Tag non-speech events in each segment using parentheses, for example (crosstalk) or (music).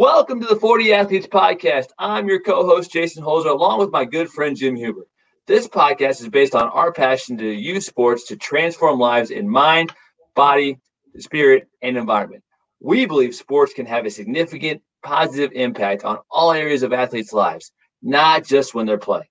Welcome to the 40 Athletes Podcast. I'm your co host, Jason Holzer, along with my good friend, Jim Huber. This podcast is based on our passion to use sports to transform lives in mind, body, spirit, and environment. We believe sports can have a significant positive impact on all areas of athletes' lives, not just when they're playing.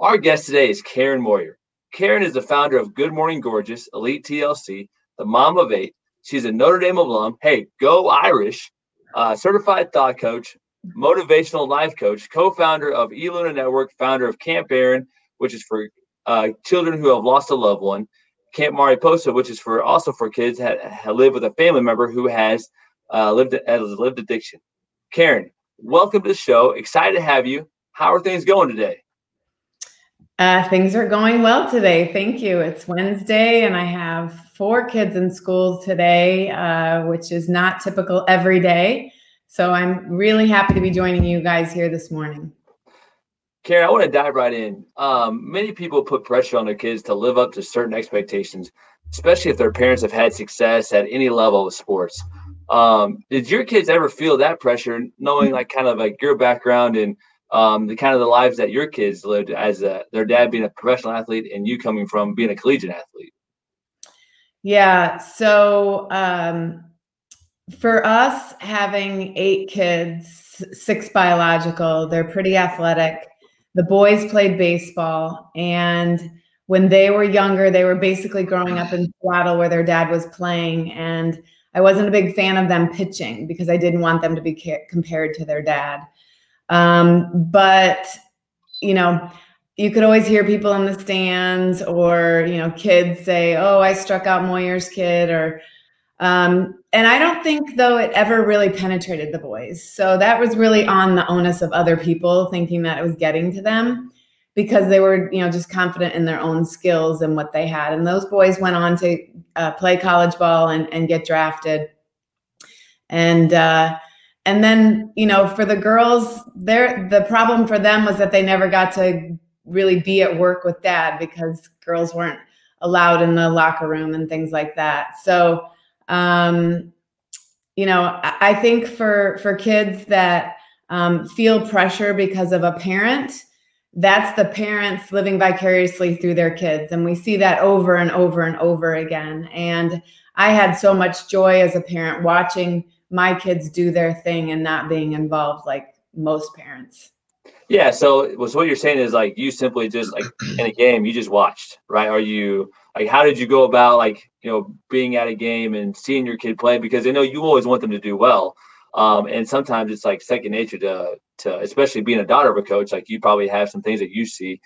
Our guest today is Karen Moyer. Karen is the founder of Good Morning Gorgeous, Elite TLC, the mom of eight. She's a Notre Dame alum. Hey, go Irish! Uh, certified thought coach, motivational life coach, co-founder of eLuna Network, founder of Camp Erin, which is for uh, children who have lost a loved one, Camp Mariposa, which is for also for kids that live with a family member who has uh, lived has lived addiction. Karen, welcome to the show. Excited to have you. How are things going today? Uh, things are going well today. Thank you. It's Wednesday, and I have four kids in school today, uh, which is not typical every day. So I'm really happy to be joining you guys here this morning. Karen, I want to dive right in. Um, many people put pressure on their kids to live up to certain expectations, especially if their parents have had success at any level of sports. Um, did your kids ever feel that pressure, knowing like kind of like your background and um, the kind of the lives that your kids lived as a, their dad being a professional athlete and you coming from being a collegiate athlete? Yeah. So um, for us, having eight kids, six biological, they're pretty athletic. The boys played baseball. And when they were younger, they were basically growing up in Seattle where their dad was playing. And I wasn't a big fan of them pitching because I didn't want them to be ca- compared to their dad. Um, but you know, you could always hear people in the stands or you know kids say, "Oh, I struck out Moyer's kid," or um, and I don't think though it ever really penetrated the boys. So that was really on the onus of other people thinking that it was getting to them because they were you know just confident in their own skills and what they had. And those boys went on to uh, play college ball and, and get drafted. And uh, and then you know for the girls there the problem for them was that they never got to really be at work with dad because girls weren't allowed in the locker room and things like that. So um you know i think for for kids that um, feel pressure because of a parent that's the parents living vicariously through their kids. And we see that over and over and over again. And i had so much joy as a parent watching my kids do their thing and not being involved like most parents. Yeah. So, so what you're saying is like you simply just like (clears throat) in a game, you just watched, right? Are you like, how did you go about like, you know, being at a game and seeing your kid play? Because I know you always want them to do well. Um, and sometimes it's like second nature to, to, especially being a daughter of a coach, like you probably have some things that you see.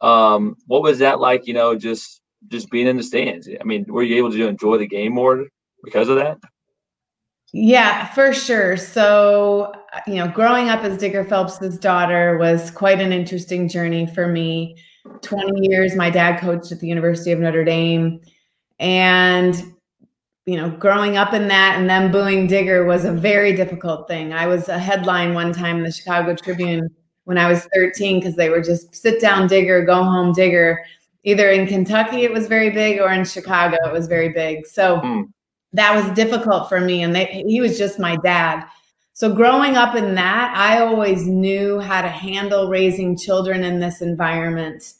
Um, what was that like, you know, just, just being in the stands? I mean, were you able to enjoy the game more because of that? Yeah, for sure. So, you know, growing up as Digger Phelps's daughter was quite an interesting journey for me. 20 years, my dad coached at the University of Notre Dame. And, you know, growing up in that and then booing Digger was a very difficult thing. I was a headline one time in the Chicago Tribune when I was 13 because they were just sit down Digger, go home Digger. Either in Kentucky, it was very big, or in Chicago, it was very big. So, mm that was difficult for me. And they, he was just my dad. So growing up in that, I always knew how to handle raising children in this environment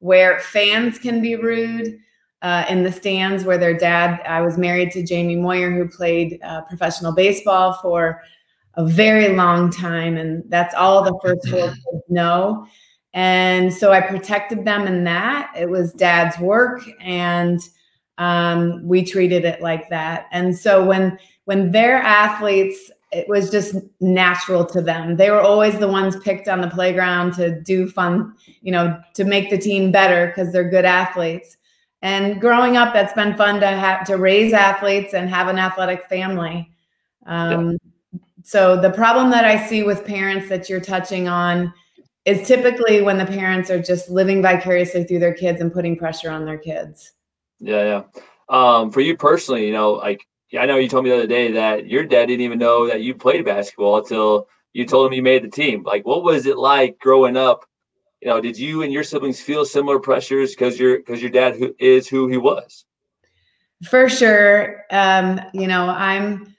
where fans can be rude uh, in the stands, where their dad, I was married to Jamie Moyer, who played uh, professional baseball for a very long time. And that's all the first four (laughs) kids know. And so I protected them in that. It was dad's work. And um, we treated it like that. And so when when they're athletes, it was just natural to them. They were always the ones picked on the playground to do fun, you know, to make the team better because they're good athletes. And growing up, that's been fun to have to raise athletes and have an athletic family. Um, yeah. So the problem that I see with parents that you're touching on is typically when the parents are just living vicariously through their kids and putting pressure on their kids. Yeah, yeah. Um, for you personally, you know, like I know you told me the other day that your dad didn't even know that you played basketball until you told him you made the team. Like, what was it like growing up? You know, did you and your siblings feel similar pressures because your because your dad who is who he was? For sure. Um, you know, I'm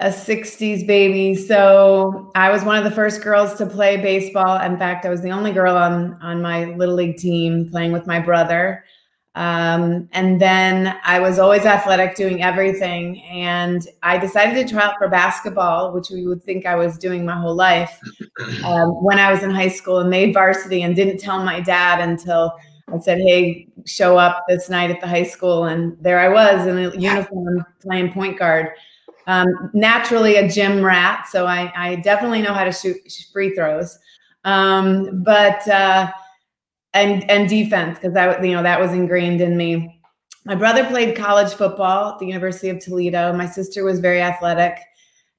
a 60s baby. So I was one of the first girls to play baseball. In fact, I was the only girl on, on my little league team playing with my brother. Um, and then I was always athletic, doing everything. And I decided to try out for basketball, which we would think I was doing my whole life um, when I was in high school and made varsity and didn't tell my dad until I said, Hey, show up this night at the high school. And there I was in a uniform playing point guard um, naturally a gym rat, so I, I, definitely know how to shoot free throws. Um, but uh, and and defense because that you know that was ingrained in me. My brother played college football at the University of Toledo. My sister was very athletic.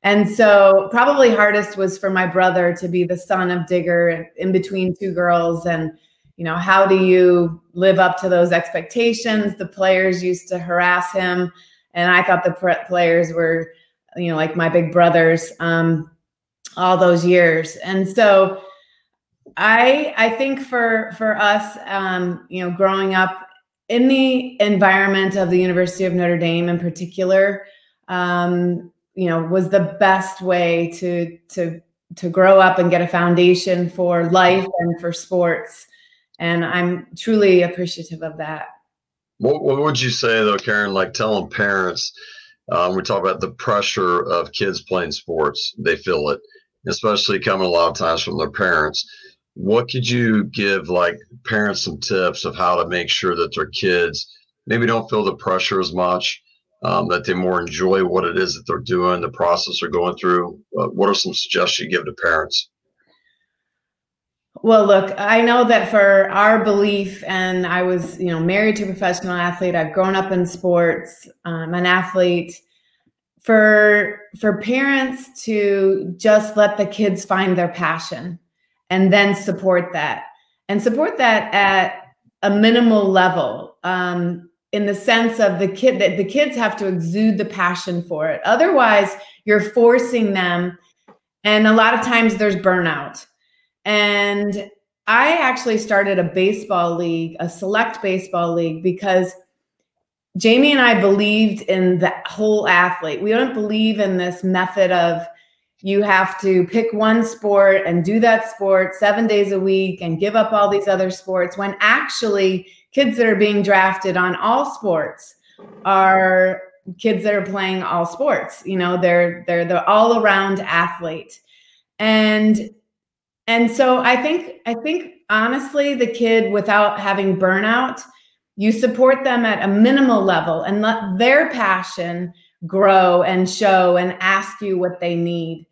And so, probably hardest was for my brother to be the son of Digger in between two girls. And, you know, how do you live up to those expectations? The players used to harass him and I thought the players were, you know, like my big brothers um, all those years. And so I I think for for us, um, you know, growing up in the environment of the University of Notre Dame in particular, um, you know, was the best way to to to grow up and get a foundation for life and for sports. And I'm truly appreciative of that. What, what would you say though, Karen? Like telling parents, um, we talk about the pressure of kids playing sports. They feel it, especially coming a lot of times from their parents. What could you give like parents some tips of how to make sure that their kids maybe don't feel the pressure as much, um, that they more enjoy what it is that they're doing, the process they're going through? Uh, what are some suggestions you give to parents? Well, look, I know that for our belief, and I was, you know, married to a professional athlete. I've grown up in sports. I'm an athlete. For for parents to just let the kids find their passion, and then support that, and support that at a minimal level, um, in the sense of the kid that the kids have to exude the passion for it. Otherwise, you're forcing them, and a lot of times there's burnout and I actually started a baseball league, a select baseball league, because Jamie and I believed in the whole athlete. We don't believe in this method of you have to pick one sport and do that sport seven days a week and give up all these other sports when actually kids that are being drafted on all sports are kids that are playing all sports you know they're they're the all around athlete and and so I think I think honestly the kid without having burnout, you support them at a minimal level and let their passion grow and show and ask you what they need.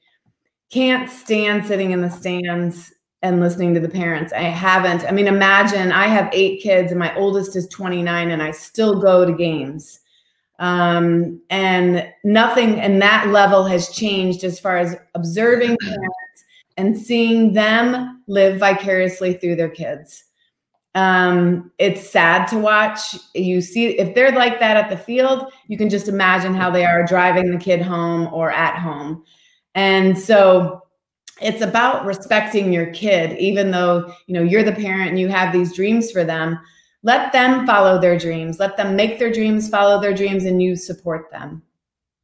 Can't stand sitting in the stands and listening to the parents. I haven't. I mean, imagine I have eight kids and my oldest is 29 and I still go to games. Um, and nothing in that level has changed as far as observing (laughs) parents and seeing them live vicariously through their kids. Um, it's sad to watch. You see, if they're like that at the field, you can just imagine how they are driving the kid home or at home. And so it's about respecting your kid, even though you know you're the parent and you have these dreams for them. Let them follow their dreams. Let them make their dreams, follow their dreams, and you support them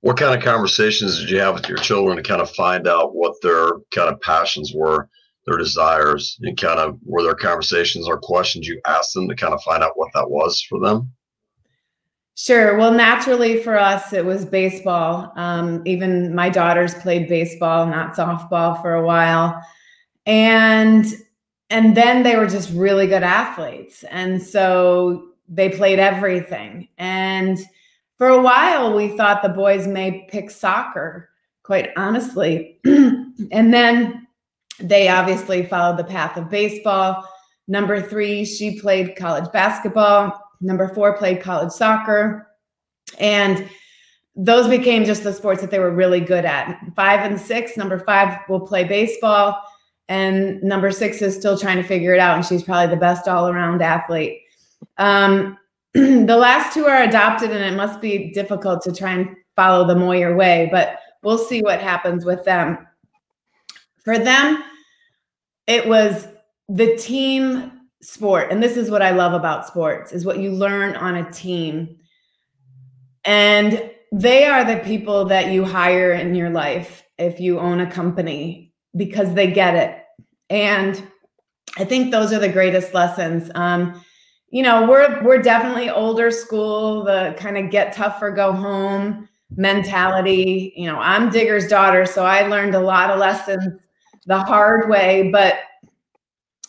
what kind of conversations did you have with your children to kind of find out what their kind of passions were their desires and kind of were there conversations or questions you asked them to kind of find out what that was for them sure well naturally for us it was baseball um, even my daughters played baseball not softball for a while and and then they were just really good athletes and so they played everything and for a while, we thought the boys may pick soccer, quite honestly. (clears throat) and then they obviously followed the path of baseball. Number three, she played college basketball. Number four played college soccer. And those became just the sports that they were really good at. Five and six, number five will play baseball. And number six is still trying to figure it out. And she's probably the best all around athlete. Um, (clears throat) the last two are adopted, and it must be difficult to try and follow the Moyer way, but we'll see what happens with them. For them, it was the team sport. And this is what I love about sports is what you learn on a team. And they are the people that you hire in your life if you own a company because they get it. And I think those are the greatest lessons. Um, you know, we're we're definitely older school, the kind of get tough or go home mentality. You know, I'm Digger's daughter, so I learned a lot of lessons the hard way, but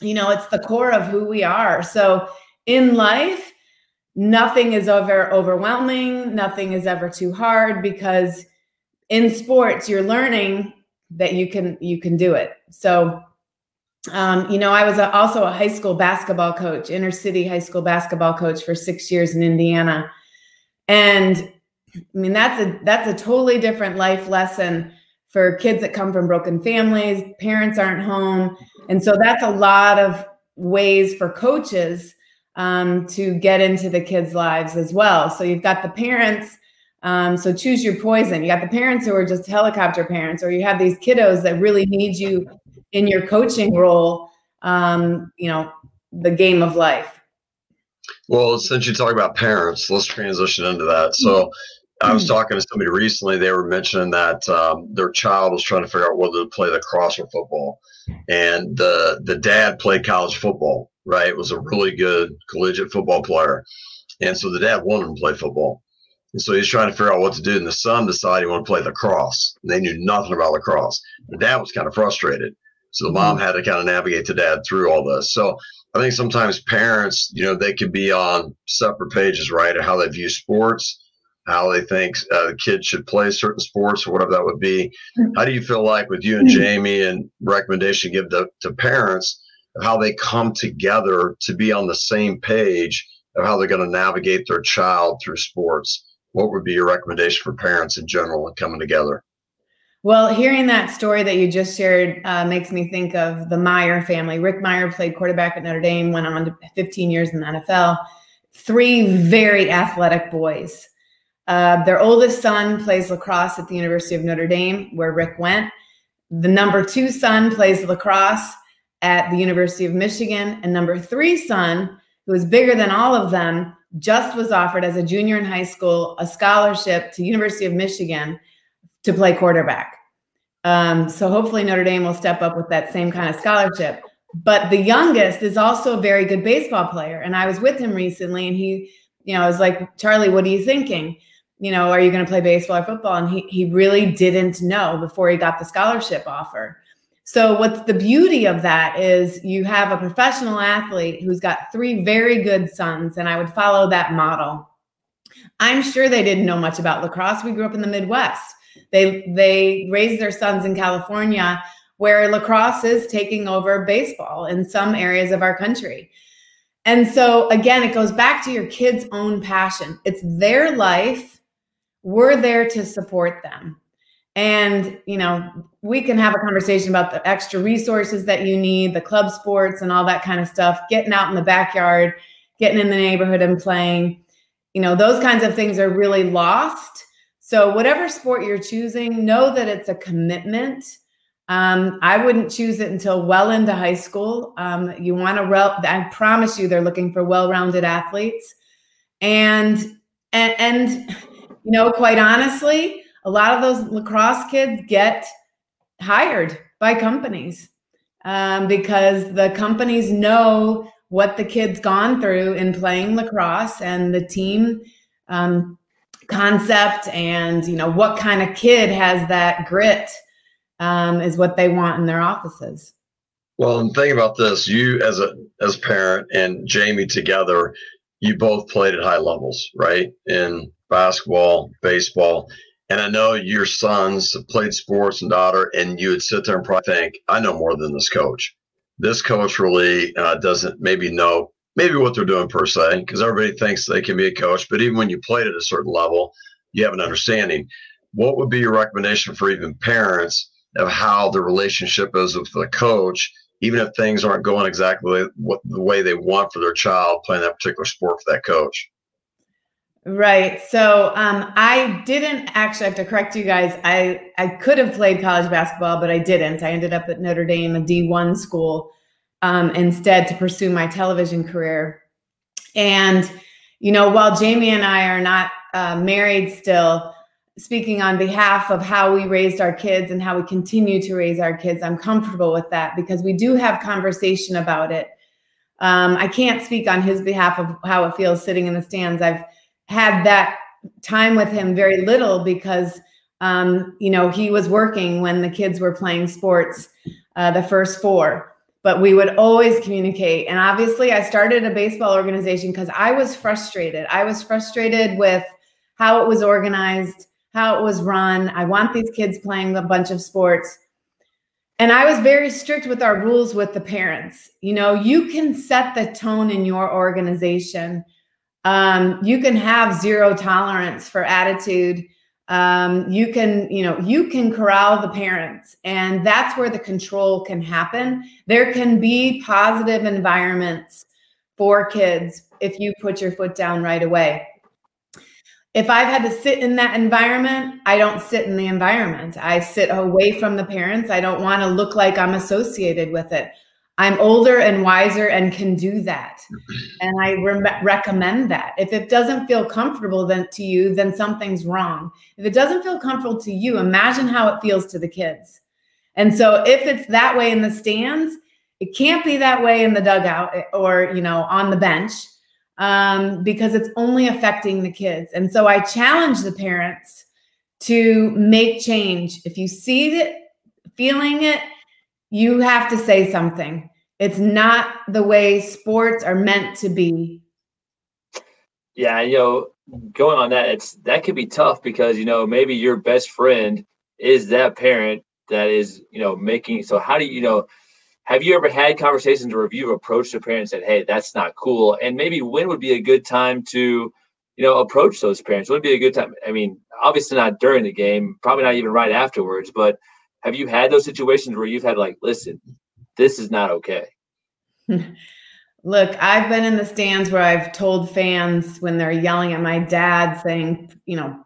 you know, it's the core of who we are. So in life, nothing is ever overwhelming, nothing is ever too hard because in sports you're learning that you can you can do it. So um, you know, I was a, also a high school basketball coach, inner city high school basketball coach for six years in Indiana, and I mean that's a that's a totally different life lesson for kids that come from broken families, parents aren't home, and so that's a lot of ways for coaches um, to get into the kids' lives as well. So you've got the parents. Um, so choose your poison. You got the parents who are just helicopter parents, or you have these kiddos that really need you in your coaching role. Um, you know, the game of life. Well, since you talk about parents, let's transition into that. So, I was talking to somebody recently. They were mentioning that um, their child was trying to figure out whether to play lacrosse or football, and the the dad played college football. Right, was a really good collegiate football player, and so the dad wanted him to play football. And so he's trying to figure out what to do. And the son decided he wanted to play lacrosse. And they knew nothing about lacrosse. The dad was kind of frustrated. So the mom mm-hmm. had to kind of navigate the dad through all this. So I think sometimes parents, you know, they could be on separate pages, right, of how they view sports how they think uh, the kids should play certain sports or whatever that would be. Mm-hmm. How do you feel like with you and mm-hmm. Jamie and recommendation give to, to parents how they come together to be on the same page of how they're going to navigate their child through sports? What would be your recommendation for parents in general and coming together? Well, hearing that story that you just shared uh, makes me think of the Mirer family. Rick Mirer played quarterback at Notre Dame, went on to 15 years in the NFL. Three very athletic boys uh, their oldest son plays lacrosse at the University of Notre Dame, where Rick went. The number two son plays lacrosse at the University of Michigan. And number three son, who is bigger than all of them, just was offered as a junior in high school a scholarship to University of Michigan to play quarterback. Um, so hopefully Notre Dame will step up with that same kind of scholarship. But the youngest is also a very good baseball player. And I was with him recently and he, you know, I was like, Charlie, what are you thinking? You know, are you going to play baseball or football? And he, he really didn't know before he got the scholarship offer. So, what's the beauty of that is you have a professional athlete who's got three very good sons, and I would follow that model. I'm sure they didn't know much about lacrosse. We grew up in the Midwest. They they raised their sons in California, where lacrosse is taking over baseball in some areas of our country. And so again, it goes back to your kids' own passion. It's their life we're there to support them. And you know we can have a conversation about the extra resources that you need the club sports and all that kind of stuff getting out in the backyard getting in the neighborhood and playing. You know those kinds of things are really lost. So whatever sport you're choosing know that it's a commitment. Um, i wouldn't choose it until well into high school. Um, you want to rel- i promise you they're looking for well-rounded athletes. And and, and you know, quite honestly, a lot of those lacrosse kids get hired by companies um, because the companies know what the kid's gone through in playing lacrosse and the team um, concept and you know what kind of kid has that grit um, is what they want in their offices. Well and think about this you as a as parent and jamie together you both played at high levels right? And basketball, baseball. And I know your sons played sports and daughter, and you would sit there and probably think, I know more than this coach. This coach really uh, doesn't maybe know maybe what they're doing per se, because everybody thinks they can be a coach. But even when you played at a certain level, you have an understanding. What would be your recommendation for even parents of how the relationship is with the coach, even if things aren't going exactly what, the way they want for their child playing that particular sport for that coach? Right. So um, I didn't actually have to correct you guys. I I could have played college basketball, but I didn't. I ended up at Notre Dame, a D1 school, um, instead to pursue my television career. And you know, while Jamie and I are not uh, married still, speaking on behalf of how we raised our kids and how we continue to raise our kids. I'm comfortable with that because we do have conversation about it. Um, I can't speak on his behalf of how it feels sitting in the stands. I've had that time with him very little because um, you know he was working when the kids were playing sports, uh, the first four. But we would always communicate. And obviously, I started a baseball organization because I was frustrated. I was frustrated with how it was organized how it was run. I want these kids playing a bunch of sports. And I was very strict with our rules with the parents. You know, you can set the tone in your organization. Um, you can have zero tolerance for attitude. Um, you can, you know, you can corral the parents, and that's where the control can happen. There can be positive environments for kids if you put your foot down right away if I've had to sit in that environment, I don't sit in the environment. I sit away from the parents. I don't want to look like I'm associated with it. I'm older and wiser and can do that. And I re- recommend that. If it doesn't feel comfortable then to you, then something's wrong. If it doesn't feel comfortable to you, imagine how it feels to the kids. And so if it's that way in the stands, it can't be that way in the dugout or, you know, on the bench um, because it's only affecting the kids. And so I challenge the parents to make change. If you see it, feeling it, you have to say something. It's not the way sports are meant to be. Yeah, you know, going on that, it's that could be tough because you know maybe your best friend is that parent that is you know making. So how do you, you know? have you ever had conversations where you've approached a parent and said, "Hey, that's not cool," and maybe when would be a good time to, you know, approach those parents? Would be a good time? I mean, obviously not during the game, probably not even right afterwards. But have you had those situations where you've had like, "Listen, this is not okay." (laughs) Look, I've been in the stands where I've told fans when they're yelling at my dad, saying, you know,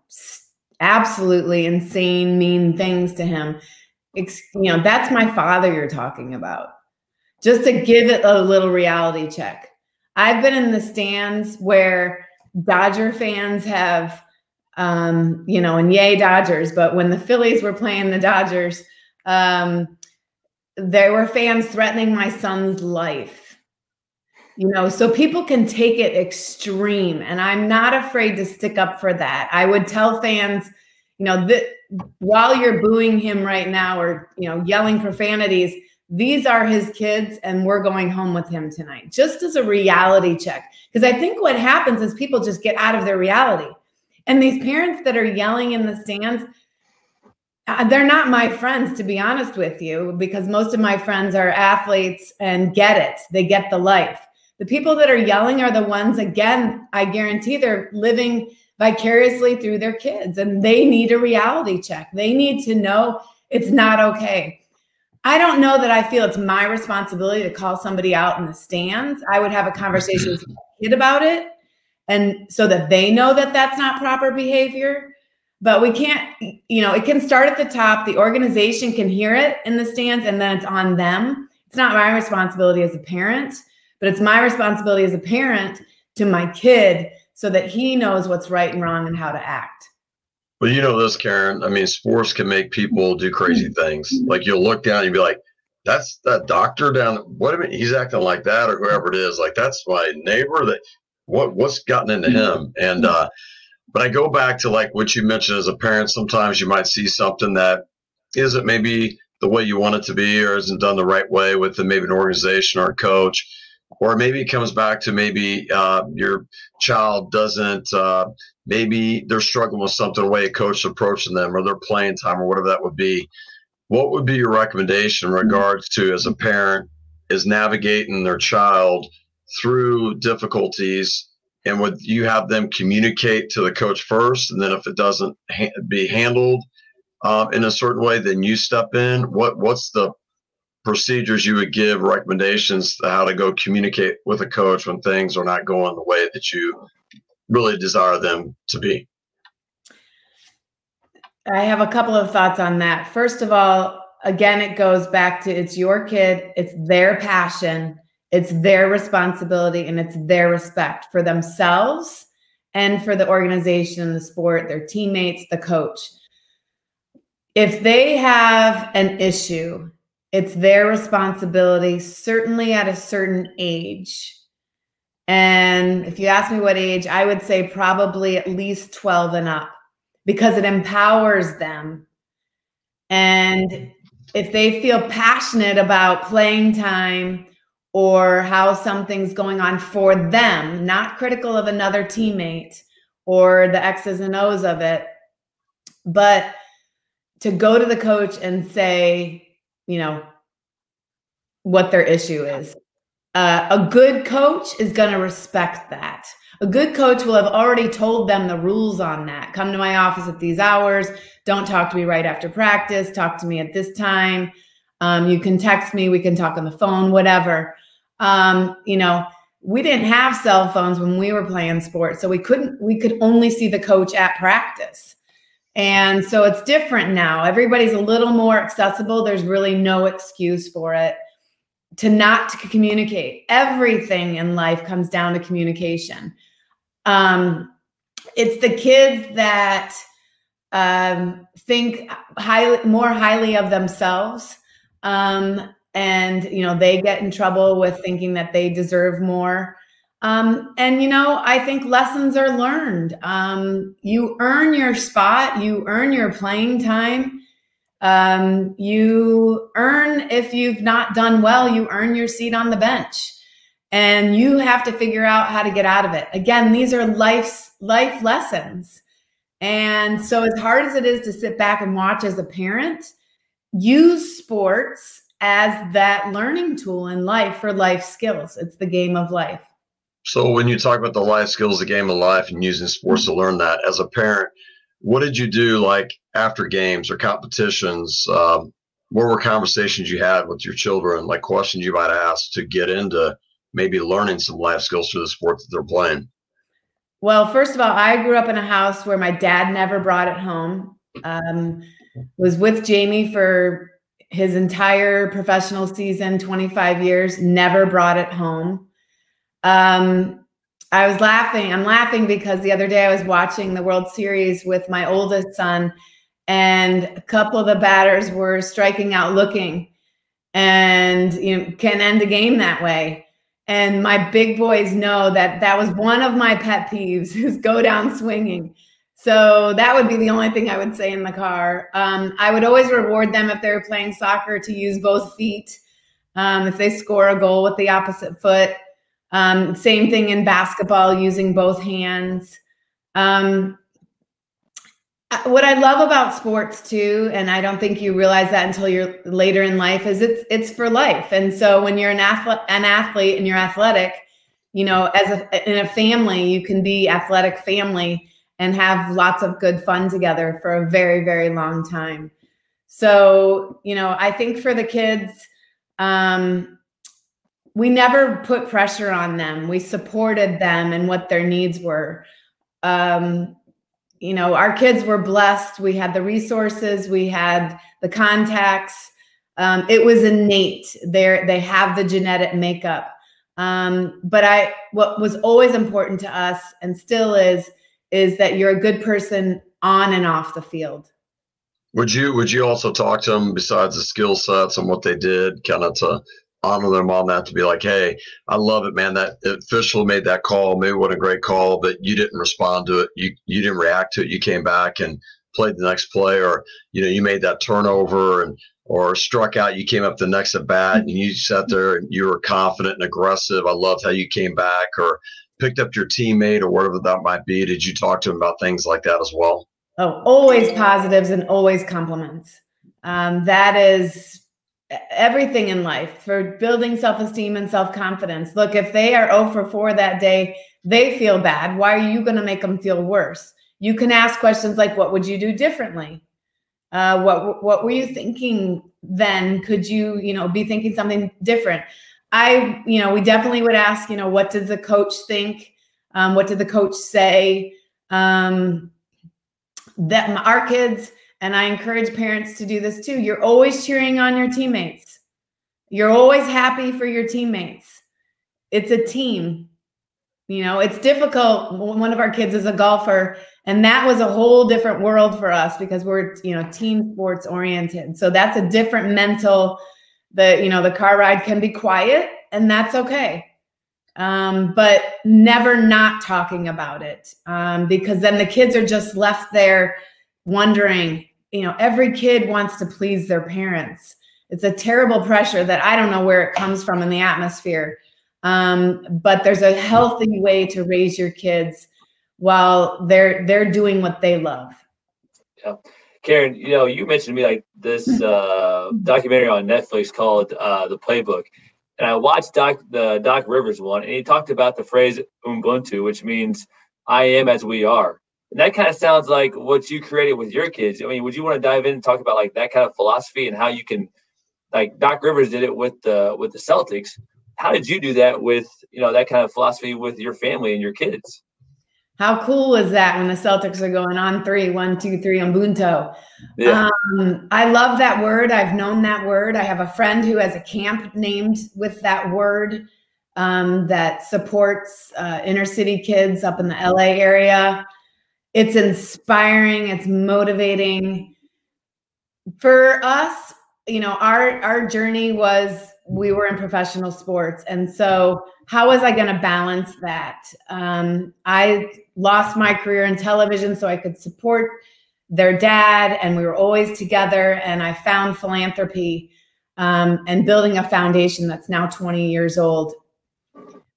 absolutely insane, mean things to him you know, that's my father you're talking about. Just to give it a little reality check. I've been in the stands where Dodger fans have, um, you know, and yay Dodgers, but when the Phillies were playing the Dodgers, um, there were fans threatening my son's life. You know, so people can take it extreme, and I'm not afraid to stick up for that. I would tell fans, you know, that while you're booing him right now or you know yelling profanities these are his kids and we're going home with him tonight just as a reality check because i think what happens is people just get out of their reality and these parents that are yelling in the stands uh, they're not my friends to be honest with you because most of my friends are athletes and get it they get the life the people that are yelling are the ones again i guarantee they're living vicariously through their kids and they need a reality check. They need to know it's not okay. I don't know that I feel it's my responsibility to call somebody out in the stands. I would have a conversation with my kid about it and so that they know that that's not proper behavior. But we can't, you know, it can start at the top. The organization can hear it in the stands and then it's on them. It's not my responsibility as a parent, but it's my responsibility as a parent to my kid so that he knows what's right and wrong and how to act. Well, you know this, Karen. I mean, sports can make people do crazy things. Like you'll look down and be like, "That's that doctor down. What I mean, he's acting like that, or whoever it is. Like that's my neighbor. That what what's gotten into him?" And uh, but I go back to like what you mentioned as a parent. Sometimes you might see something that isn't maybe the way you want it to be, or isn't done the right way with the, maybe an organization or a coach or maybe it comes back to maybe uh, your child doesn't uh, maybe they're struggling with something the way a coach is approaching them or their playing time or whatever that would be what would be your recommendation in regards to as a parent is navigating their child through difficulties and would you have them communicate to the coach first and then if it doesn't ha- be handled um, in a certain way then you step in. What what's the procedures you would give recommendations to how to go communicate with a coach when things are not going the way that you really desire them to be? I have a couple of thoughts on that. First of all again it goes back to it's your kid it's their passion it's their responsibility and it's their respect for themselves and for the organization, the sport, their teammates, the coach. If they have an issue, it's their responsibility, certainly at a certain age. And if you ask me what age, I would say probably at least 12 and up because it empowers them. And if they feel passionate about playing time or how something's going on for them, not critical of another teammate or the X's and O's of it, but to go to the coach and say, you know, what their issue is. Uh, a good coach is going to respect that. A good coach will have already told them the rules on that. Come to my office at these hours. Don't talk to me right after practice. Talk to me at this time. Um, you can text me. We can talk on the phone, whatever um, you know, we didn't have cell phones when we were playing sports, so we couldn't. We could only see the coach at practice, and so it's different now. Everybody's a little more accessible. There's really no excuse for it to not to communicate. Everything in life comes down to communication. Um, it's the kids that um, think highly more highly of themselves um, and you know they get in trouble with thinking that they deserve more. Um, and you know i think lessons are learned. Um, you earn your spot you earn your playing time. Um, you earn if you've not done well you earn your seat on the bench. And you have to figure out how to get out of it. Again these are life's life lessons. And so as hard as it is to sit back and watch as a parent use sports as that learning tool in life for life skills. It's the game of life. So, when you talk about the life skills, the game of life, and using sports to learn that, as a parent, what did you do like after games or competitions? Um, what were conversations you had with your children, like questions you might ask to get into maybe learning some life skills through the sport that they're playing? Well, first of all, I grew up in a house where my dad never brought it home. Um, was with Jamie for his entire professional season, 25 years, never brought it home. Um, I was laughing. I'm laughing because the other day I was watching the World Series with my oldest son, and a couple of the batters were striking out looking and you know can end a game that way. And my big boys know that that was one of my pet peeves (laughs) is go down swinging. So that would be the only thing I would say in the car. Um, I would always reward them if they're playing soccer to use both feet. Um, if they score a goal with the opposite foot, um, same thing in basketball, using both hands. Um, what I love about sports too, and I don't think you realize that until you're later in life, is it's it's for life. And so when you're an athlete, an athlete, and you're athletic, you know, as a, in a family, you can be athletic family and have lots of good fun together for a very, very long time. So, you know, I think for the kids, um, we never put pressure on them. We supported them and what their needs were. Um, you know, our kids were blessed. We had the resources, we had the contacts. Um, it was innate. They they have the genetic makeup. Um, but I, what was always important to us and still is, is that you're a good person on and off the field. Would you would you also talk to them besides the skill sets and what they did, kind of to honor them on that to be like, hey, I love it, man. That official made that call. Maybe what a great call, but you didn't respond to it. You you didn't react to it. You came back and played the next play, or you know, you made that turnover and or struck out. You came up the next at bat and you sat there and you were confident and aggressive. I loved how you came back, or picked up your teammate or whatever that might be? Did you talk to him about things like that as well? Oh, always positives and always compliments. Um, that is everything in life for building self esteem and self confidence. Look, if they are 0 for 4 that day, they feel bad. Why are you going to make them feel worse? You can ask questions like, "What would you do differently? Uh, what What were you thinking then? Could you, you know, be thinking something different?" I, you know, we definitely would ask, you know, what did the coach think? Um, what did the coach say? Um, that our kids, and I encourage parents to do this too. You're always cheering on your teammates. You're always happy for your teammates. It's a team. You know, it's difficult. One of our kids is a golfer, and that was a whole different world for us because we're, you know, team sports oriented. So that's a different mental. The you know the car ride can be quiet, and that's okay. Um, but never not talking about it um, because then the kids are just left there wondering. You know, every kid wants to please their parents. It's a terrible pressure that I don't know where it comes from in the atmosphere um, but there's a healthy way to raise your kids while they're they're doing what they love. Yeah. Karen, you know, you mentioned to me like this (laughs) uh, documentary on Netflix called uh, The Playbook. And I watched Doc the Doc Rivers one, and he talked about the phrase Ubuntu, which means I am as we are. And that kind of sounds like what you created with your kids. I mean, would you want to dive in and talk about like that kind of philosophy and how you can like Doc Rivers did it with the with the Celtics, how did you do that with you know that kind of philosophy with your family and your kids? How cool is that when the Celtics are going on three, one, two, three, Ubuntu? Yeah. Um, I love that word. I've known that word. I have a friend who has a camp named with that word um, that supports uh, inner city kids up in the LA area. It's inspiring. It's motivating. For us, you know, our our journey was we were in professional sports. And so, how was I going to balance that? Um, I lost my career in television so I could support their dad, and we were always together. And I found philanthropy um, and building a foundation that's now 20 years old.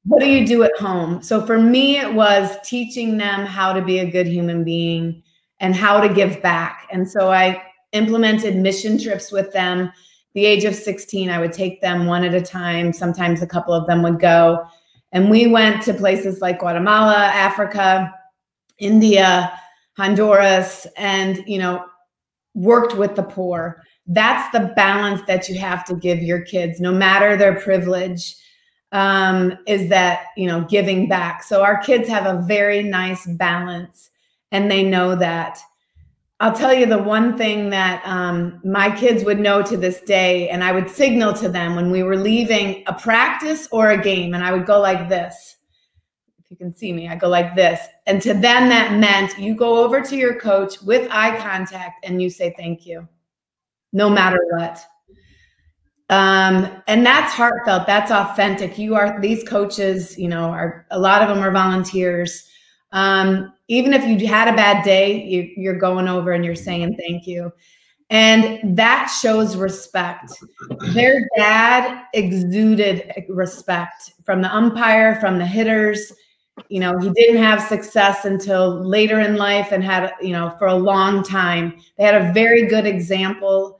What do you do at home? So, for me, it was teaching them how to be a good human being and how to give back. And so, I implemented mission trips with them the age of 16, I would take them one at a time. Sometimes a couple of them would go. And we went to places like Guatemala, Africa, India, Honduras, and, you know, worked with the poor. That's the balance that you have to give your kids, no matter their privilege, um, is that, you know, giving back. So our kids have a very nice balance and they know that. I'll tell you the one thing that um, my kids would know to this day, and I would signal to them when we were leaving a practice or a game, and I would go like this. If you can see me, I go like this. And to them, that meant you go over to your coach with eye contact and you say thank you, no matter what. Um, and that's heartfelt, that's authentic. You are, these coaches, you know, are a lot of them are volunteers um, even if you had a bad day, you, you're going over and you're saying thank you. And that shows respect. Their dad exuded respect from the umpire, from the hitters. You know, he didn't have success until later in life and had, you know, for a long time. They had a very good example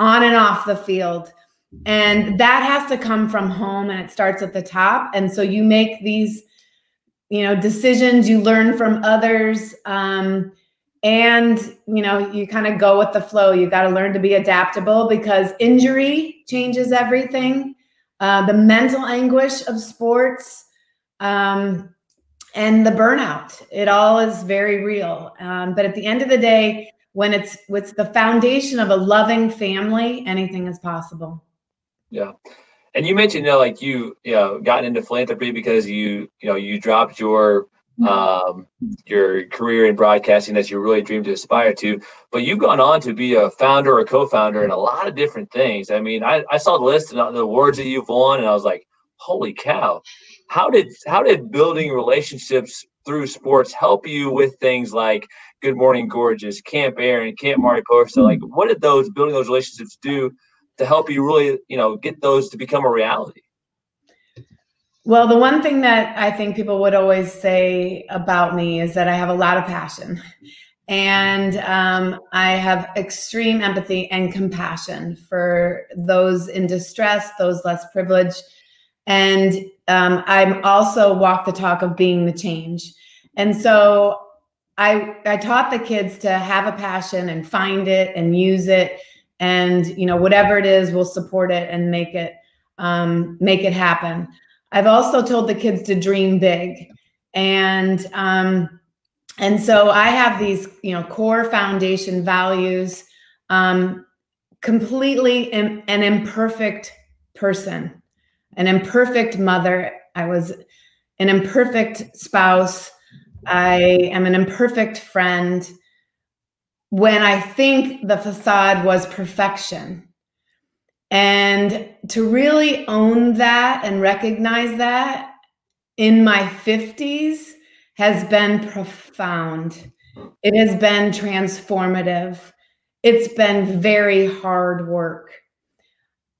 on and off the field. And that has to come from home and it starts at the top. And so you make these you know decisions you learn from others um, and you know you kind of go with the flow. You got to learn to be adaptable because injury changes everything. Uh, the mental anguish of sports um, and the burnout. It all is very real. Um, but at the end of the day when it's with the foundation of a loving family anything is possible. Yeah and you mentioned, you know, like you, you know, gotten into philanthropy because you, you know, you dropped your mm-hmm. um, your career in broadcasting that you really dreamed to aspire to, but you've gone on to be a founder or co-founder in a lot of different things. I mean, I, I saw the list and the awards that you've won, and I was like, holy cow! How did how did building relationships through sports help you with things like Good Morning Gorgeous, Camp Erin, Camp Mariposa? Like, what did those building those relationships do to help you really, you know, get those to become a reality? Well, the one thing that I think people would always say about me is that I have a lot of passion and um, I have extreme empathy and compassion for those in distress, those less privileged. And um, I'm also walk the talk of being the change. And so I, I taught the kids to have a passion and find it and use it and you know whatever it is we'll support it and make it um, make it happen. I've also told the kids to dream big and um, and so i have these you know core foundation values um, completely an imperfect person an imperfect mother. I was an imperfect spouse. I am an imperfect friend when I think the facade was perfection. And to really own that and recognize that in my 50s has been profound. It has been transformative. It's been very hard work.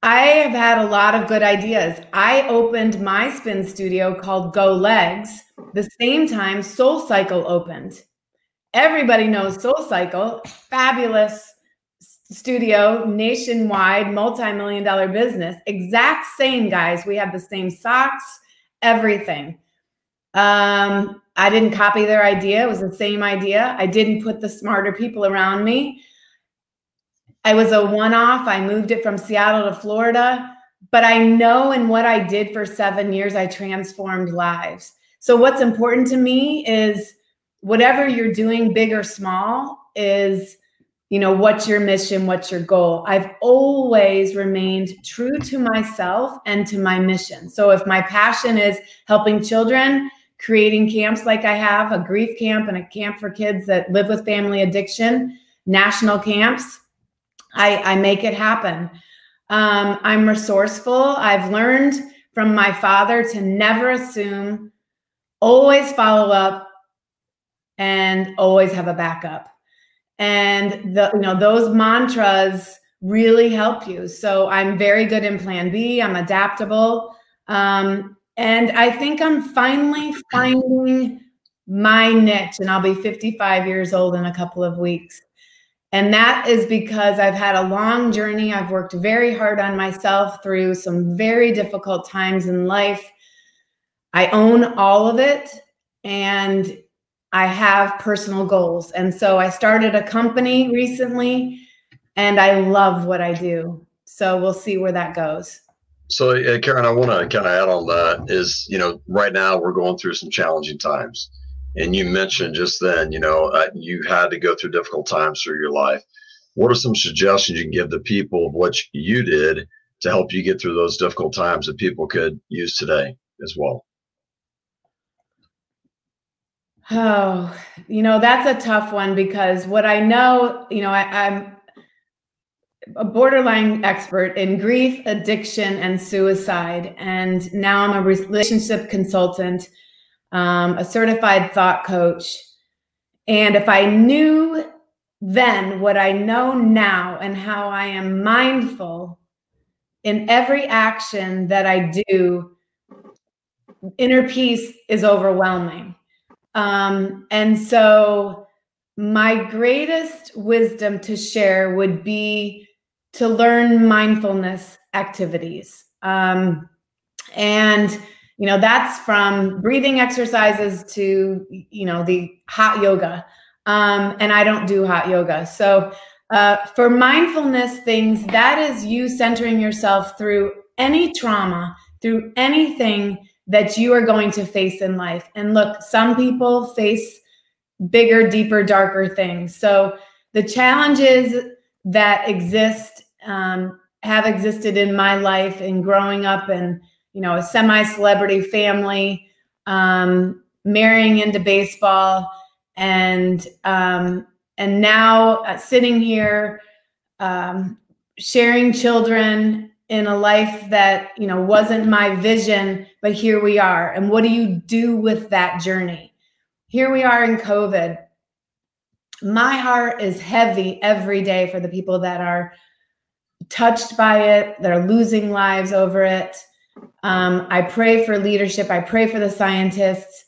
I have had a lot of good ideas. I opened my spin studio called Go Legs the same time Soul Cycle opened. Everybody knows Soul Cycle, fabulous studio, nationwide, multi million dollar business. Exact same guys. We have the same socks, everything. Um, I didn't copy their idea, it was the same idea. I didn't put the smarter people around me. I was a one off. I moved it from Seattle to Florida. But I know in what I did for seven years, I transformed lives. So, what's important to me is whatever you're doing, big or small, is you know what's your mission what's your goal? I've always remained true to myself and to my mission. So if my passion is helping children creating camps like i have a grief camp and a camp for kids that live with family addiction national camps i, I make it happen. Um, i'm resourceful. I've learned from my father to never assume always follow up and always have a backup. And the you know those mantras really help you. So i'm very good in plan b i'm adaptable um, and i think i'm finally finding my niche and i'll be 55 years old in a couple of weeks. And that is because i've had a long journey. I've worked very hard on myself through some very difficult times in life. I own all of it and I have personal goals. And so I started a company recently and I love what I do. So we'll see where that goes. So, uh, Karen, I want to kind of add on that is, you know, right now we're going through some challenging times. And you mentioned just then, you know, uh, you had to go through difficult times through your life. What are some suggestions you can give the people of what you did to help you get through those difficult times that people could use today as well? Oh, you know, that's a tough one because what I know, you know, I, am a borderline expert in grief, addiction, and suicide. And now I'm a relationship consultant, um, a certified thought coach. And if I knew then what I know now and how I am mindful in every action that I do, inner peace is overwhelming um, and so, my greatest wisdom to share would be to learn mindfulness activities. Um, and, you know, that's from breathing exercises to, you know, the hot yoga. Um, and I don't do hot yoga. So, uh, for mindfulness things, that is you centering yourself through any trauma, through anything that you are going to face in life. And look, some people face bigger, deeper, darker things. So the challenges that exist um, have existed in my life and growing up in you know a semi-celebrity family, um, marrying into baseball, and um, and now uh, sitting here um, sharing children in a life that you know wasn't my vision but here we are. And what do you do with that journey? Here we are in covid. My heart is heavy every day for the people that are touched by it that are losing lives over it. Um, i pray for leadership. I pray for the scientists.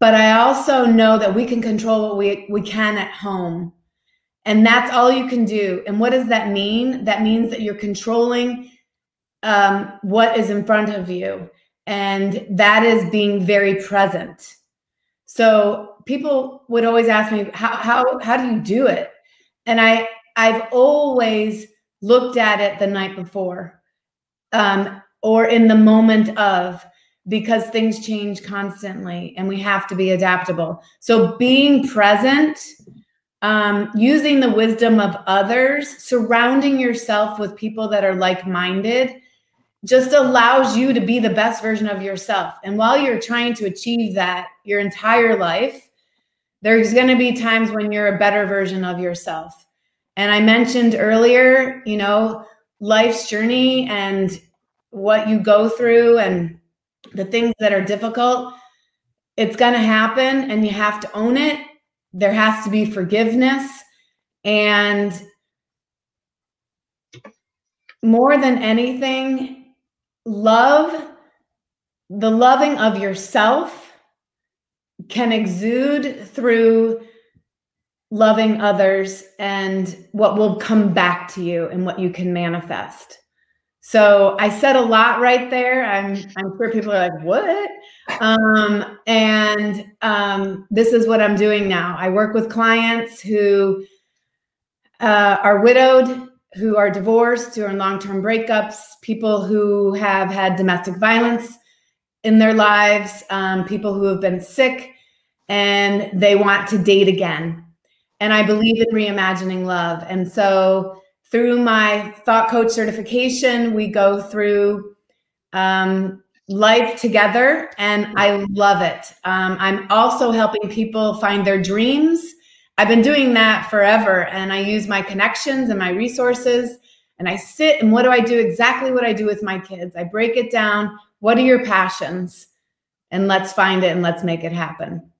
But i also know that we can control what we, we can at home and that's all you can do. And what does that mean? That means that you're controlling um, what is in front of you. And that is being very present. So people would always ask me, how, how, how do you do it? And I, I've always looked at it the night before um, or in the moment of because things change constantly and we have to be adaptable. So being present um, using the wisdom of others, surrounding yourself with people that are like minded, just allows you to be the best version of yourself. And while you're trying to achieve that your entire life, there's going to be times when you're a better version of yourself. And I mentioned earlier, you know, life's journey and what you go through and the things that are difficult. It's going to happen and you have to own it. There has to be forgiveness. And more than anything, love, the loving of yourself can exude through loving others and what will come back to you and what you can manifest. So I said a lot right there. I'm I'm sure people are like, "What?" Um, and um, this is what I'm doing now. I work with clients who uh, are widowed, who are divorced, who are in long-term breakups, people who have had domestic violence in their lives, um, people who have been sick, and they want to date again and I believe in reimagining love. And so through my thought coach certification, we go through um, life together, and I love it. Um, I'm also helping people find their dreams. I've been doing that forever, and I use my connections and my resources. And I sit and what do I do? Exactly what I do with my kids. I break it down. What are your passions? And let's find it and let's make it happen.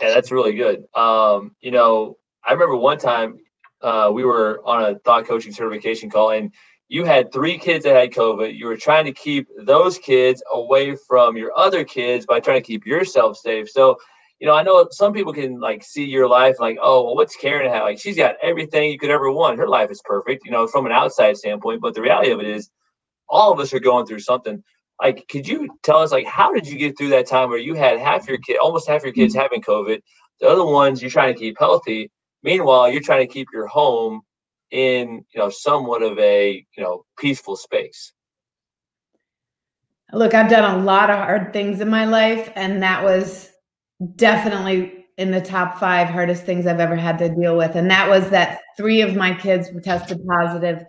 Yeah, that's really good. Um, you know, I remember one time uh, we were on a thought coaching certification call, and you had three kids that had COVID. You were trying to keep those kids away from your other kids by trying to keep yourself safe. So, you know, I know some people can like see your life like, oh, well, what's Karen have? Like, she's got everything you could ever want. Her life is perfect, you know, from an outside standpoint. But the reality of it is, all of us are going through something like could you tell us like how did you get through that time where you had half your kid almost half your kids mm-hmm. having covid the other ones you're trying to keep healthy meanwhile you're trying to keep your home in you know somewhat of a you know peaceful space look i've done a lot of hard things in my life and that was definitely in the top five hardest things i've ever had to deal with and that was that three of my kids tested positive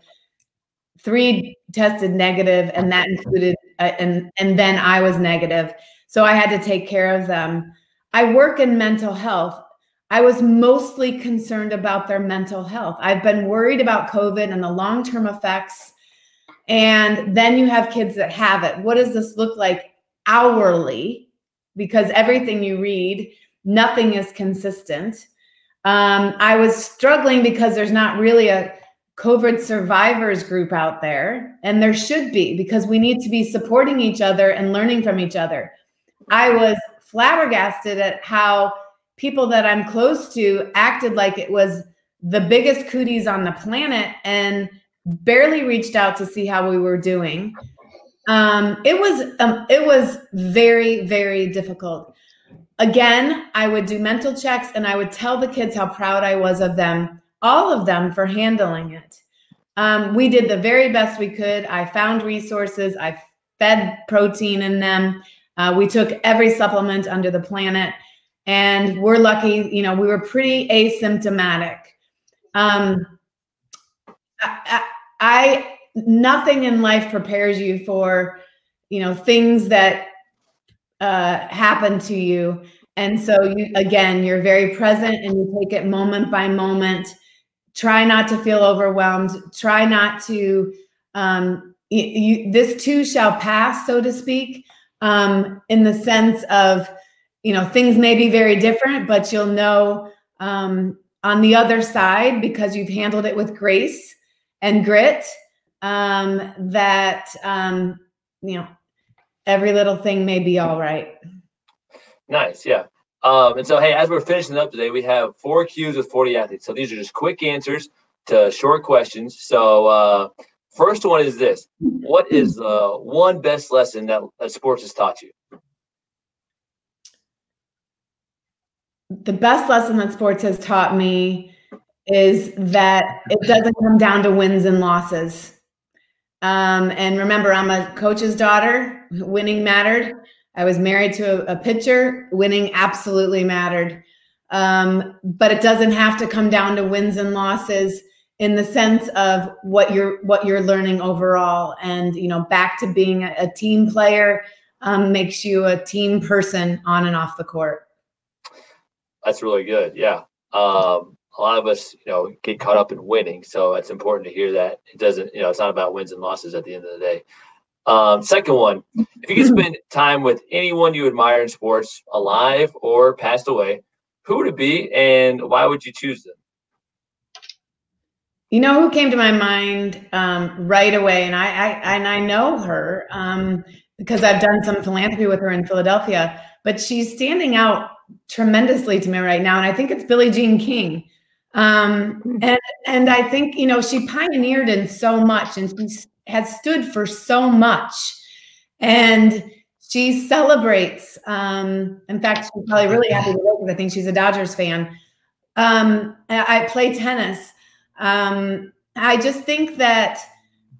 three tested negative and that included uh, and and then I was negative. So I had to take care of them. I work in mental health. I was mostly concerned about their mental health. I've been worried about COVID and the long-term effects. And then you have kids that have it. What does this look like hourly? Because everything you read, nothing is consistent. Um, I was struggling because there's not really a COVID survivors group out there, and there should be because we need to be supporting each other and learning from each other. I was flabbergasted at how people that I'm close to acted like it was the biggest cooties on the planet and barely reached out to see how we were doing. Um, it was um, it was very very difficult. Again, I would do mental checks and I would tell the kids how proud I was of them all of them for handling it. Um, we did the very best we could. I found resources, I fed protein in them. Uh, we took every supplement under the planet, and we're lucky, you know, we were pretty asymptomatic. Um, I, I nothing in life prepares you for, you know, things that uh, happen to you. And so you again, you're very present and you take it moment by moment try not to feel overwhelmed try not to um, you, this too shall pass so to speak um, in the sense of you know things may be very different but you'll know um, on the other side because you've handled it with grace and grit um, that um, you know every little thing may be all right nice yeah um, and so, hey, as we're finishing up today, we have four Qs with 40 athletes. So these are just quick answers to short questions. So, uh, first one is this What is the one best lesson that, that sports has taught you? The best lesson that sports has taught me is that it doesn't come down to wins and losses. Um, and remember, I'm a coach's daughter. Winning mattered. I was married to a, a pitcher. Winning absolutely mattered. Um, but it doesn't have to come down to wins and losses. in the sense of what you're what you're learning overall and you know back to being a, a team player um, makes you a team person on and off the court that's really good yeah. Um, a lot of us you know get caught up in winning so it's important to hear that. It doesn't you know it's not about wins and losses at the end of the day. Um, second one if you could spend (laughs) time with anyone you admire in sports alive or passed away who would it be and why would you choose them? You know who came to my mind um, right away, and I, I, and I know her um, because I've done some philanthropy with her in Philadelphia. But she's standing out tremendously to me right now, and I think it's Billie Jean King. Um, hmm. and and I think you know she pioneered in so much, and she has stood for so much, and she celebrates. Um, in fact, she's probably really happy to because I think she's a Dodgers fan. Um, I play tennis um, I just think that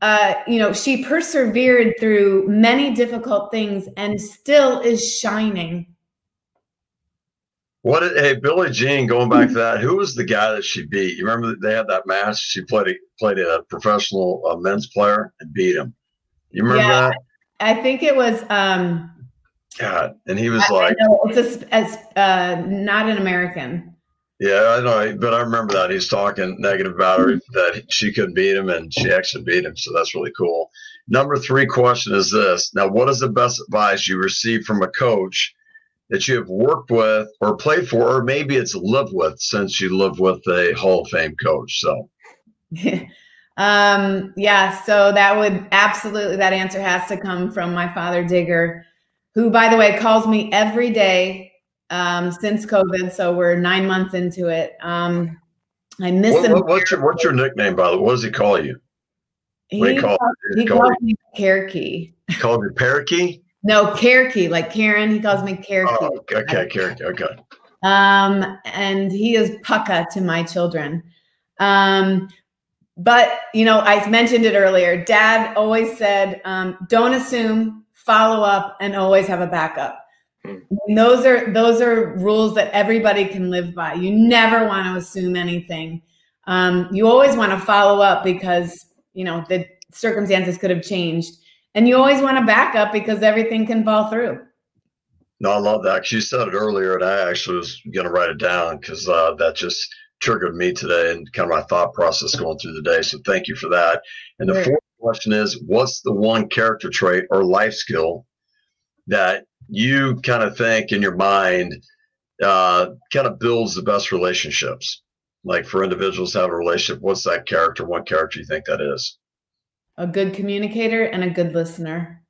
uh, you know she persevered through many difficult things and still is shining. What did, hey Billie Jean going back (laughs) to that? Who was the guy that she beat? You remember they had that match? She played a, played a professional uh, men's player and beat him. You remember yeah, that? I think it was. um God, and he was I, like, I it's a, as uh, not an American. Yeah, I know, but I remember that he's talking negative about her that she couldn't beat him, and she actually beat him. So that's really cool. Number three question is this: Now, what is the best advice you received from a coach that you have worked with or played for, or maybe it's lived with since you lived with a Hall of Fame coach? So, (laughs) um, yeah, so that would absolutely that answer has to come from my father, Digger, who, by the way, calls me every day um, since COVID. So we're nine months into it. Um, I miss what, him. What, what's your What's your nickname, by the way? What does he call you? He, he, call, he calls me Kerky. Called you Parakeet? No, Kerky, like Karen. He calls me Kerky. Oh, okay, Kerky. Okay. Um, and he is Pucka to my children. Um, but you know, I mentioned it earlier. Dad always said, um, "Don't assume, follow up, and always have a backup." And those are those are rules that everybody can live by. You never want to assume anything. Um, you always want to follow up because you know the circumstances could have changed, and you always want to back up because everything can fall through. No, I love that. You said it earlier, and I actually was going to write it down because uh, that just triggered me today and kind of my thought process going through the day. So thank you for that. And the sure. fourth question is, what's the one character trait or life skill that you kind of think in your mind uh, kind of builds the best relationships? Like for individuals to have a relationship, what's that character? What character you think that is? A good communicator and a good listener.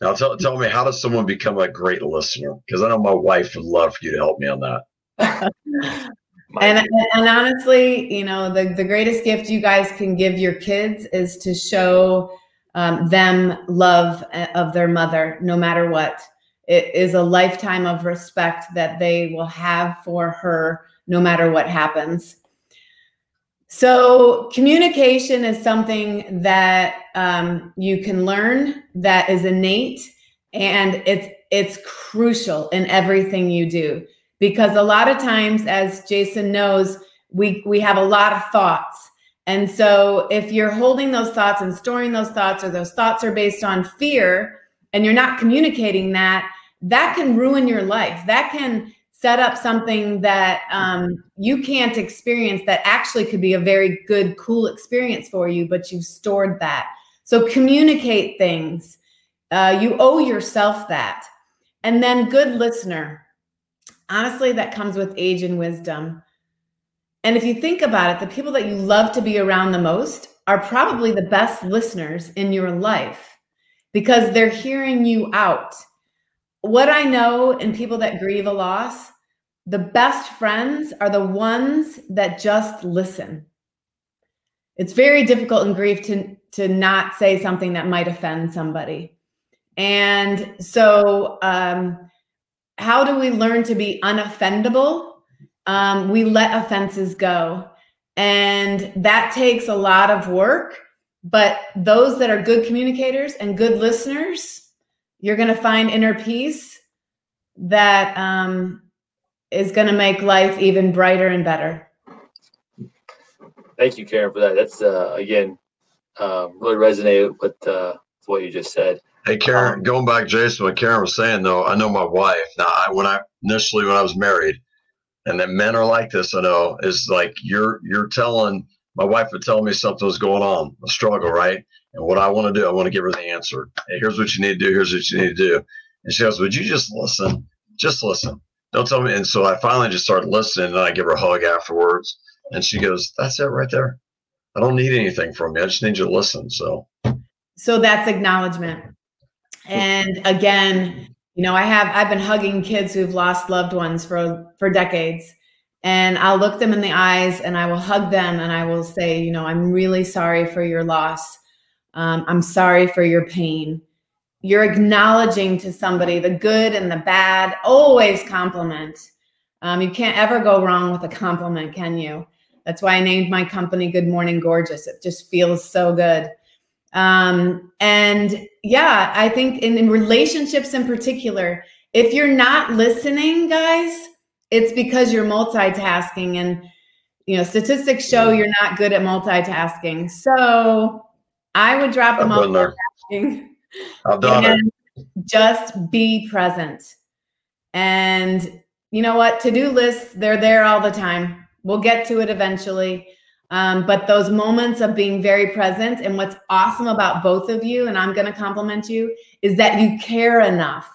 Now, tell, tell me, how does someone become a great listener? Because I know my wife would love for you to help me on that. (laughs) and, and honestly, you know, the, the greatest gift you guys can give your kids is to show um, them love uh, of their mother, no matter what it is a lifetime of respect that they will have for her no matter what happens. So, communication is something that um, you can learn, that is innate, and it's it's crucial in everything you do because a lot of times, as Jason knows, we we have a lot of thoughts, and so if you're holding those thoughts and storing those thoughts, or those thoughts are based on fear, and you're not communicating that, that can ruin your life. That can set up something that um, you can't experience that actually could be a very good, cool experience for you, but you've stored that. So communicate things. Uh, you owe yourself that. And then good listener. Honestly, that comes with age and wisdom. And if you think about it, the people that you love to be around the most are probably the best listeners in your life because they're hearing you out what I know in people that grieve a loss, the best friends are the ones that just listen. It's very difficult in grief to to not say something that might offend somebody. And so um, how do we learn to be unoffendable? Um, we let offenses go. And that takes a lot of work. But those that are good communicators and good listeners, you're going to find inner peace that um, is going to make life even brighter and better. Thank you, Karen, for that. That's uh, again um, really resonated with uh, what you just said. Hey, Karen, um, going back, Jason, what Karen was saying though, I know my wife. Now, I, when I initially when I was married, and that men are like this, I know, is like you're you're telling my wife would tell me something was going on, a struggle, right? And what I want to do, I want to give her the answer. Hey, here's what you need to do. Here's what you need to do. And she goes, Would you just listen? Just listen. Don't tell me. And so I finally just started listening and I give her a hug afterwards. And she goes, That's it right there. I don't need anything from you. I just need you to listen. So so that's acknowledgement. And again, you know, I have I've been hugging kids who've lost loved ones for for decades. And I'll look them in the eyes and I will hug them and I will say, you know, I'm really sorry for your loss. Um, I'm sorry for your pain. You're acknowledging to somebody the good and the bad, always compliment. Um, you can't ever go wrong with a compliment, can you? That's why I named my company Good Morning Gorgeous. It just feels so good. Um, and yeah, I think in, in relationships in particular, if you're not listening, guys, it's because you're multitasking and you know statistics show you're not good at multitasking. So I would drop them off. I've done it. Just be present. And you know what? To do lists, they're there all the time. We'll get to it eventually. Um, but those moments of being very present and what's awesome about both of you, and I'm going to compliment you, is that you care enough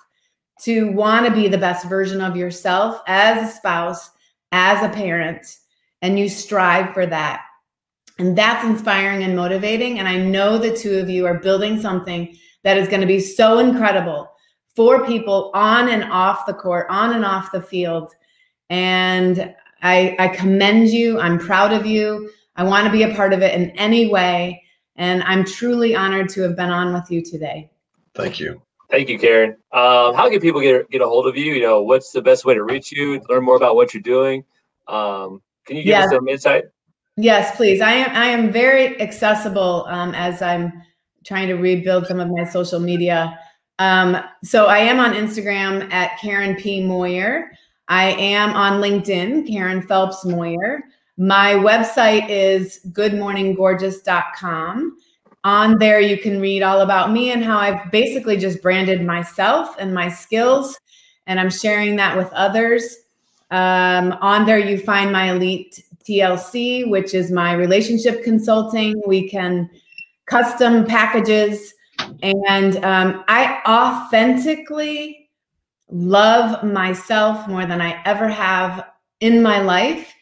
to want to be the best version of yourself as a spouse, as a parent, and you strive for that. And that's inspiring and motivating. And I know the two of you are building something that is going to be so incredible for people on and off the court, on and off the field. And I, I commend you. I'm proud of you. I want to be a part of it in any way. And I'm truly honored to have been on with you today. Thank you. Thank you, Karen. Um, how can people get get a hold of you? You know, what's the best way to reach you? Learn more about what you're doing. Um, can you give yes. us some insight? Yes, please. I am. I am very accessible um, as I'm trying to rebuild some of my social media. Um, so I am on Instagram at Karen P Moyer. I am on LinkedIn, Karen Phelps Moyer. My website is goodmorninggorgeous.com. On there, you can read all about me and how I've basically just branded myself and my skills, and I'm sharing that with others. Um, on there, you find my Elite TLC, which is my relationship consulting. We can custom packages, and um, I authentically love myself more than I ever have in my life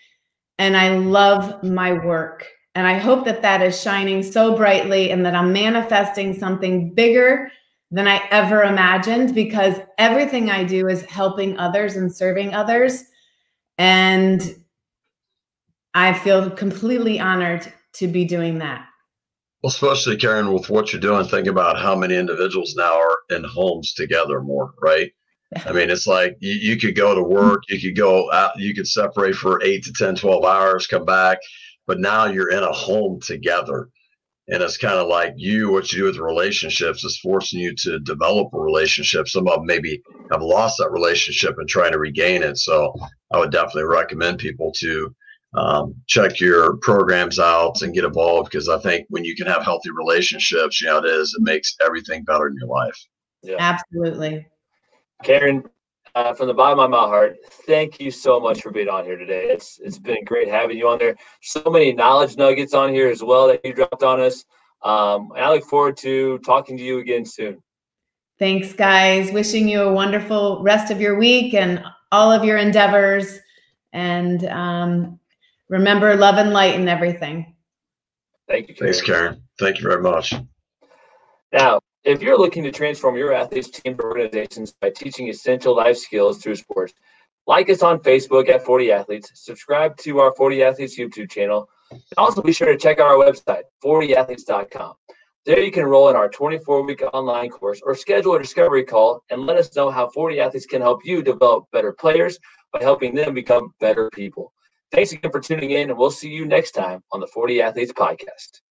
and I love my work. And I hope that that is shining so brightly and that I'm manifesting something bigger than I ever imagined because everything I do is helping others and serving others. And I feel completely honored to be doing that. Well, especially Karen, with what you're doing, think about how many individuals now are in homes together more, right? I mean, it's like you, you, could go to work, you could go out, you could separate for eight to 10, 12 hours, come back, but now you're in a home together. And it's kind of like you, what you do with relationships is forcing you to develop a relationship. Some of them maybe have lost that relationship and trying to regain it. So I would definitely recommend people to um, check your programs out and get involved because I think when you can have healthy relationships, you know, it is, it makes everything better in your life. Yeah. Absolutely. Karen, uh, from the bottom of my heart, thank you so much for being on here today. It's it's been great having you on there. So many knowledge nuggets on here as well that you dropped on us. Um, and I look forward to talking to you again soon. Thanks, guys. Wishing you a wonderful rest of your week and all of your endeavors. And um, remember, love and light and everything. Thank you. Karen. Thanks, Karen. Thank you very much. Now, if you're looking to transform your athletes, teams, or organizations by teaching essential life skills through sports, like us on Facebook at 40 Athletes, subscribe to our 40 Athletes YouTube channel, and also be sure to check out our website, 40athletes.com. There you can enroll in our 24 week online course or schedule a discovery call and let us know how 40 athletes can help you develop better players by helping them become better people. Thanks again for tuning in, and we'll see you next time on the 40 Athletes Podcast.